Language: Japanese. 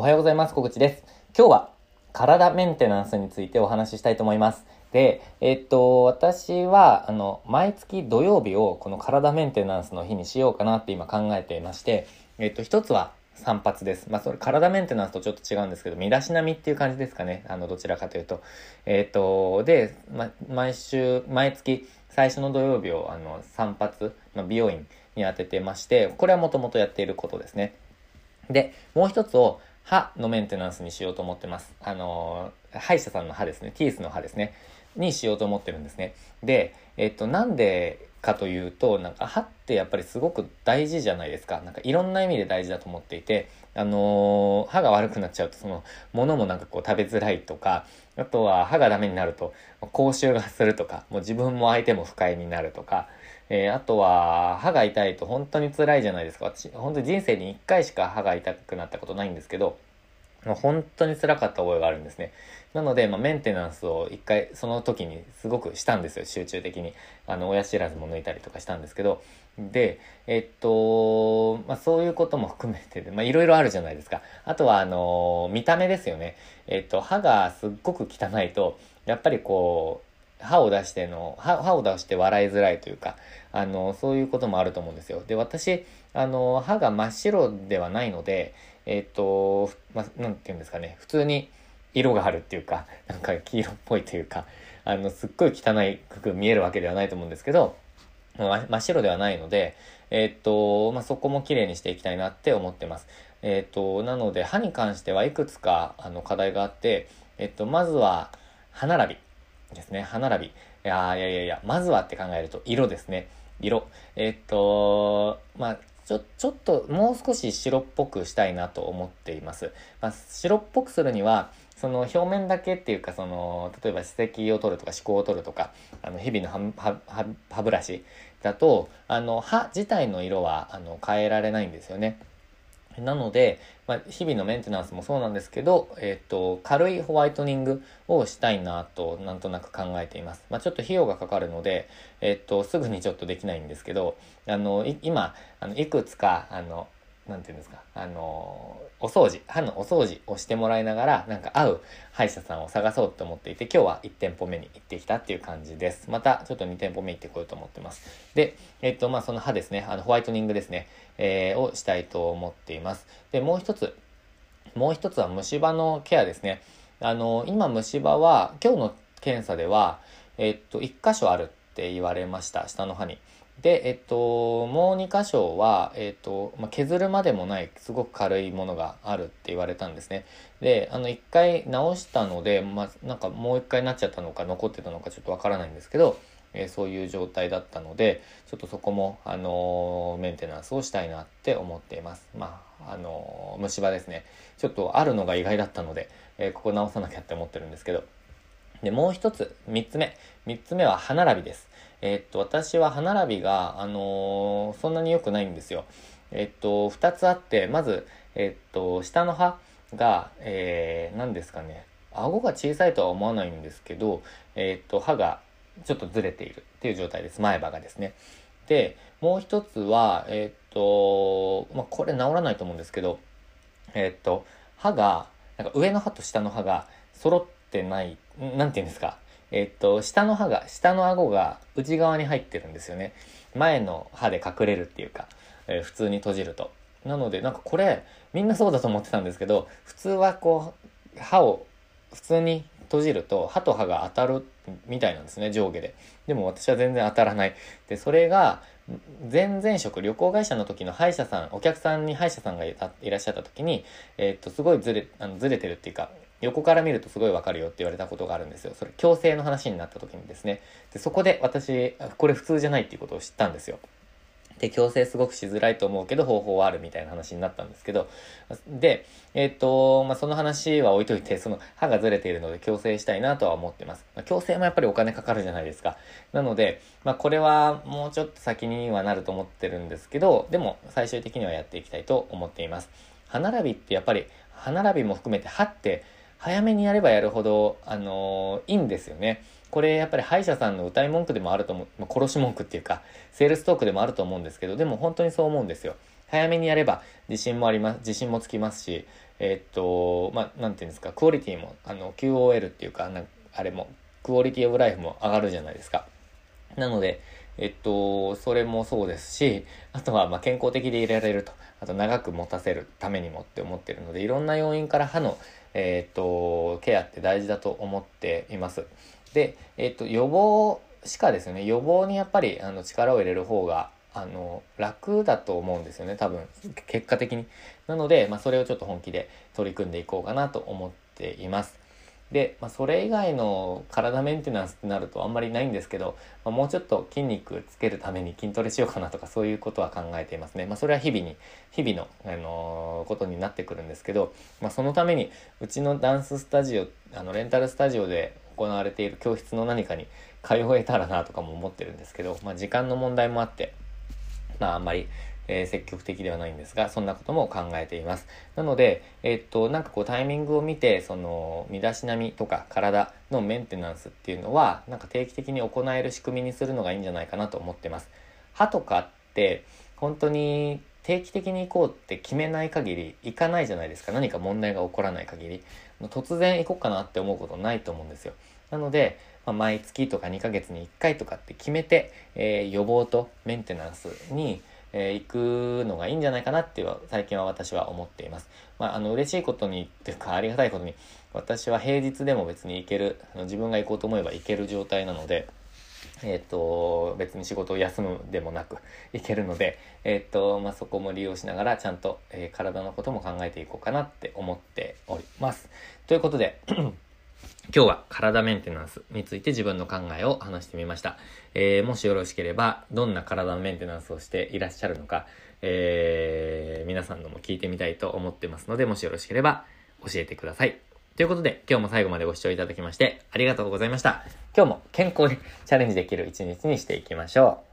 おはようございます。小口です。今日は体メンテナンスについてお話ししたいと思います。で、えっと、私は、あの、毎月土曜日をこの体メンテナンスの日にしようかなって今考えていまして、えっと、一つは散髪です。まあ、それ体メンテナンスとちょっと違うんですけど、身だしなみっていう感じですかね。あの、どちらかというと。えっと、で、ま、毎週、毎月、最初の土曜日を、あの、散髪、まあ、美容院に当ててまして、これはもともとやっていることですね。で、もう一つを、歯のメンテナンスにしようと思ってます。あのー、歯医者さんの歯ですね。ティースの歯ですね。にしようと思ってるんですね。で、えっと、なんでかというと、なんか歯ってやっぱりすごく大事じゃないですか。なんかいろんな意味で大事だと思っていて、あのー、歯が悪くなっちゃうと、その、物もなんかこう食べづらいとか、あとは歯がダメになると、口臭がするとか、もう自分も相手も不快になるとか、えー、あとは、歯が痛いと本当に辛いじゃないですか。私、本当に人生に1回しか歯が痛くなったことないんですけど、もう本当に辛かった覚えがあるんですね。なので、まあ、メンテナンスを一回、その時にすごくしたんですよ、集中的に。あの、親知らずも抜いたりとかしたんですけど。で、えっと、まあ、そういうことも含めてま、いろいろあるじゃないですか。あとは、あの、見た目ですよね。えっと、歯がすっごく汚いと、やっぱりこう、歯を出しての歯、歯を出して笑いづらいというか、あの、そういうこともあると思うんですよ。で、私、あの、歯が真っ白ではないので、えっ、と、まあ、なんて言うんですかね、普通に色があるっていうか、なんか黄色っぽいというか、あの、すっごい汚いく見えるわけではないと思うんですけど、真っ白ではないので、えっ、と、まあ、そこも綺麗にしていきたいなって思ってます。えっ、と、なので、歯に関してはいくつか、あの、課題があって、えっ、と、まずは、歯並び。ですね。歯並び。いやいやいやいや、まずはって考えると、色ですね。色。え、っと、まあ、ちょ、ちょっと、もう少し白っぽくしたいなと思っています。まあ、白っぽくするには、その表面だけっていうか、その、例えば歯石を取るとか、歯垢を取るとか、あの、日々の歯、歯、歯ブラシだと、あの、歯自体の色は、あの、変えられないんですよね。なので、まあ、日々のメンテナンスもそうなんですけど、えっ、と、軽いホワイトニングをしたいなと、なんとなく考えています。まあ、ちょっと費用がかかるので、えっ、と、すぐにちょっとできないんですけど、あの、今、あの、いくつか、あの、なんていうんですか、あのお掃除、歯のお掃除をしてもらいながら、なんか合う歯医者さんを探そうと思っていて、今日は1店舗目に行ってきたっていう感じです。また、ちょっと2店舗目行ってこようと思ってます。で、えっと、まあ、その歯ですね、あの、ホワイトニングですね、えー、をしたいと思っています。で、もう一つ、もう一つは虫歯のケアですね。あの、今虫歯は、今日の検査では、えっと、1箇所あるって言われました、下の歯に。で、えっと、もう2箇所は、えっと、まあ、削るまでもない、すごく軽いものがあるって言われたんですね。で、あの、1回直したので、まあ、なんかもう1回なっちゃったのか、残ってたのかちょっとわからないんですけど、えー、そういう状態だったので、ちょっとそこも、あのー、メンテナンスをしたいなって思っています。まあ、あのー、虫歯ですね。ちょっとあるのが意外だったので、えここ直さなきゃって思ってるんですけど。で、もう一つ、三つ目。三つ目は歯並びです。えっと、私は歯並びが、あのー、そんなに良くないんですよ。えっと、二つあって、まず、えっと、下の歯が、えー、何ですかね。顎が小さいとは思わないんですけど、えっと、歯がちょっとずれているっていう状態です。前歯がですね。で、もう一つは、えっと、まあ、これ治らないと思うんですけど、えっと、歯が、なんか上の歯と下の歯が揃っててない、なんて言うんですか？えっと、下の歯が、下の顎が内側に入ってるんですよね。前の歯で隠れるっていうか、えー、普通に閉じると。なので、なんかこれ、みんなそうだと思ってたんですけど、普通はこう、歯を普通に閉じると、歯と歯が当たるみたいなんですね、上下で。でも私は全然当たらない。で、それが、前々職、旅行会社の時の歯医者さん、お客さんに歯医者さんがいらっしゃった時に、えー、っと、すごいずれ、あのずれてるっていうか、横から見るとすごいわかるよって言われたことがあるんですよ。それ、強制の話になった時にですね。で、そこで私、これ普通じゃないっていうことを知ったんですよ。で、矯正すごくしづらいと思うけど方法はあるみたいな話になったんですけど、で、えっ、と、まあ、その話は置いといて、その歯がずれているので矯正したいなとは思ってます。まあ、矯正もやっぱりお金かかるじゃないですか。なので、まあ、これはもうちょっと先にはなると思ってるんですけど、でも最終的にはやっていきたいと思っています。歯並びってやっぱり、歯並びも含めて歯って早めにやればやるほど、あのー、いいんですよね。これやっぱり歯医者さんの歌い文句でもあると思う、ま、殺し文句っていうか、セールストークでもあると思うんですけど、でも本当にそう思うんですよ。早めにやれば自信もあります、自信もつきますし、えっと、まあ、なんていうんですか、クオリティも、あの、QOL っていうか、なあれも、クオリティオブライフも上がるじゃないですか。なので、えっと、それもそうですし、あとは、ま、健康的でいられると。あと、長く持たせるためにもって思ってるので、いろんな要因から歯の、えっと、ケアって大事だと思っています。で、えっと、予防しかですね、予防にやっぱり、あの、力を入れる方が、あの、楽だと思うんですよね、多分、結果的に。なので、まあ、それをちょっと本気で取り組んでいこうかなと思っています。で、まあ、それ以外の体メンテナンスってなるとあんまりないんですけど、まあ、もうちょっと筋肉つけるために筋トレしようかなとかそういうことは考えていますね。まあ、それは日々に、日々の、あのー、ことになってくるんですけど、まあ、そのためにうちのダンススタジオ、あの、レンタルスタジオで行われている教室の何かに通えたらなとかも思ってるんですけど、まあ、時間の問題もあって、まあ、あんまりえー、積極的ではないんですが、そんなことも考えています。なので、えー、っと、なんかこうタイミングを見て、その、身だしなみとか体のメンテナンスっていうのは、なんか定期的に行える仕組みにするのがいいんじゃないかなと思ってます。歯とかって、本当に定期的に行こうって決めない限り行かないじゃないですか。何か問題が起こらない限り。突然行こうかなって思うことないと思うんですよ。なので、まあ、毎月とか2ヶ月に1回とかって決めて、えー、予防とメンテナンスにえー、行くのがいいんじゃないかなっていう最近は私は思っています。まあ、あの、嬉しいことにっていうか、ありがたいことに、私は平日でも別に行ける、自分が行こうと思えば行ける状態なので、えっ、ー、と、別に仕事を休むでもなく行けるので、えっ、ー、と、まあ、そこも利用しながらちゃんと、えー、体のことも考えていこうかなって思っております。ということで今日は体メンテナンスについて自分の考えを話してみました。えー、もしよろしければ、どんな体のメンテナンスをしていらっしゃるのか、えー、皆さんのも聞いてみたいと思ってますので、もしよろしければ教えてください。ということで、今日も最後までご視聴いただきまして、ありがとうございました。今日も健康にチャレンジできる一日にしていきましょう。